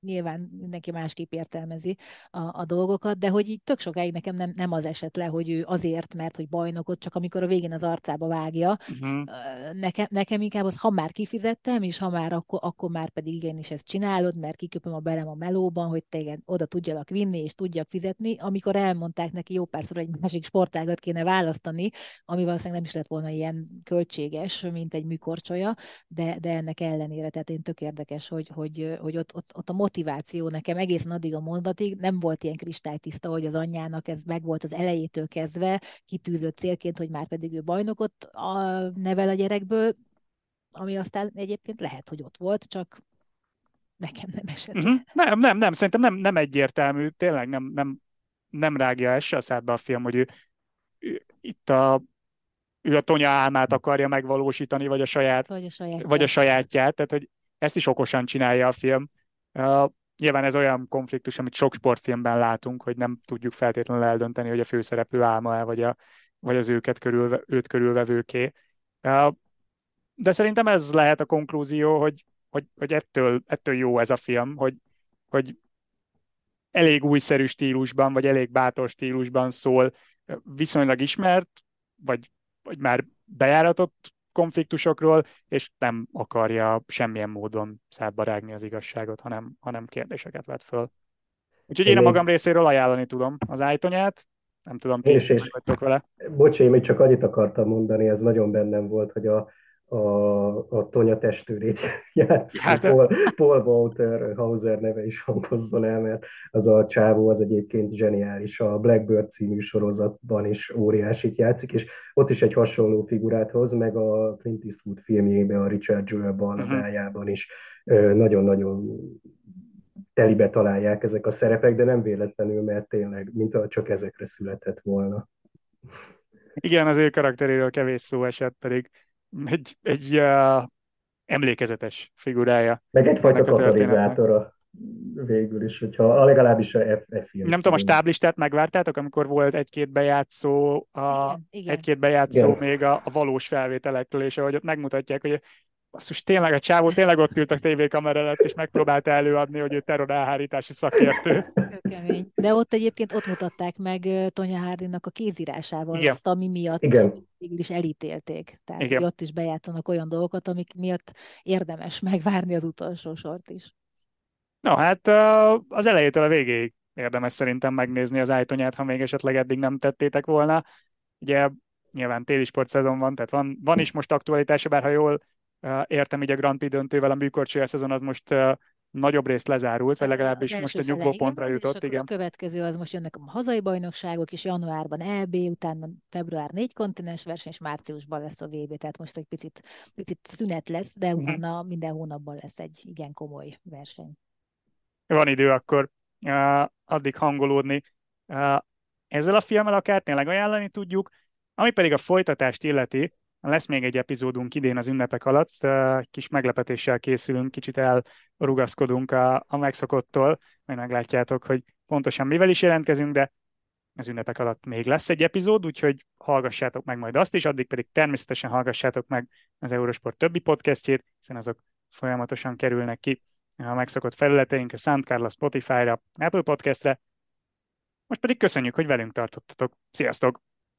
B: nyilván mindenki másképp értelmezi a, a dolgokat, de hogy így tök sokáig nekem nem, nem az esett le, hogy ő azért, mert hogy bajnokot, csak amikor a végén az arcába vágja. Uh-huh. Nekem, nekem inkább az, ha már kifizettem, és ha már akkor, akkor már pedig igenis ezt csinálod, mert kiköpöm a belem a melóban, hogy téged oda tudjalak vinni, és tudjak fizetni, amikor elmondták neki jó párszor, egy másik sportágat kéne választani, ami valószínűleg nem is lett volna ilyen költséges, mint egy műkorcsolya, de, de ennek ellenére, tehát én tök érdekes, hogy, hogy, hogy ott, ott, ott a motiváció nekem egészen addig a mondatig nem volt ilyen kristálytiszta, hogy az anyjának ez meg volt az elejétől kezdve, kitűzött célként, hogy már pedig ő bajnokot a, nevel a gyerekből, ami aztán egyébként lehet, hogy ott volt, csak nekem nem esett. Uh-huh.
A: Nem, nem, nem, szerintem nem, nem egyértelmű, tényleg nem, nem, nem rágja el se a szádba a film, hogy ő, ő itt a ő a Tonya álmát akarja megvalósítani, vagy a saját,
B: vagy a sajátját.
A: Vagy a sajátját, tehát hogy ezt is okosan csinálja a film. Uh, nyilván ez olyan konfliktus, amit sok sportfilmben látunk, hogy nem tudjuk feltétlenül eldönteni, hogy a főszereplő álma-e, vagy, a, vagy az őket körülve, őt körülvevőké. Uh, de szerintem ez lehet a konklúzió, hogy, hogy, hogy ettől, ettől jó ez a film, hogy, hogy elég újszerű stílusban, vagy elég bátor stílusban szól, viszonylag ismert, vagy, vagy már bejáratott konfliktusokról, és nem akarja semmilyen módon szádba rágni az igazságot, hanem, hanem kérdéseket vet föl. Úgyhogy én a magam részéről ajánlani tudom az ájtonyát, nem tudom, ti és, és, vele.
C: Bocs, én még csak annyit akartam mondani, ez nagyon bennem volt, hogy a, a, a Tonya testőrét játszó hát, Paul, Paul Walter Hauser neve is hangozzon el, mert az a csávó az egyébként zseniális. A Blackbird című sorozatban is óriásit játszik, és ott is egy hasonló figurát hoz, meg a Clint Eastwood filmjében, a Richard Jewell Barnadájában uh-huh. is nagyon-nagyon telibe találják ezek a szerepek, de nem véletlenül, mert tényleg, mint csak ezekre született volna.
A: Igen, az ő karakteréről kevés szó esett, pedig egy, egy uh, emlékezetes figurája.
C: Meg egyfajta katalizátora végül is, hogyha legalábbis a F, F
A: Nem tudom, a stáblistát megvártátok, amikor volt egy-két bejátszó, a, egy-két bejátszó igen. még a, a valós felvételektől, és ahogy ott megmutatják, hogy basszus, tényleg a csávó tényleg ott ült a tévékamera előtt, és megpróbálta előadni, hogy ő terrorálhárítási szakértő.
B: Kemény. De ott egyébként ott mutatták meg Tonya Hardinnak a kézírásával,
A: Igen.
B: azt, ami miatt
C: Igen.
B: végül is elítélték. Tehát Igen. ott is bejátszanak olyan dolgokat, amik miatt érdemes megvárni az utolsó sort is.
A: No, hát az elejétől a végéig érdemes szerintem megnézni az ájtonyát, ha még esetleg eddig nem tettétek volna. Ugye nyilván téli sportszezon van, tehát van, van is most aktualitása, bár ha jól értem, így a Grand Prix döntővel a műkorcsolya szezon az most nagyobb részt lezárult, vagy legalábbis most a nyugvó pontra jutott. Igen. A
B: következő az most jönnek a hazai bajnokságok, és januárban EB, utána február négy kontinens verseny, és márciusban lesz a VB, tehát most egy picit, picit szünet lesz, de mhm. utána minden hónapban lesz egy igen komoly verseny.
A: Van idő akkor uh, addig hangolódni. Uh, ezzel a filmmel akár tényleg ajánlani tudjuk, ami pedig a folytatást illeti, lesz még egy epizódunk idén az ünnepek alatt, kis meglepetéssel készülünk, kicsit elrugaszkodunk a, a megszokottól, majd meglátjátok, hogy pontosan mivel is jelentkezünk, de az ünnepek alatt még lesz egy epizód, úgyhogy hallgassátok meg majd azt is, addig pedig természetesen hallgassátok meg az Eurosport többi podcastjét, hiszen azok folyamatosan kerülnek ki a megszokott felületeinkre, SoundCloud, Spotify-ra, Apple Podcastre. Most pedig köszönjük, hogy velünk tartottatok. Sziasztok!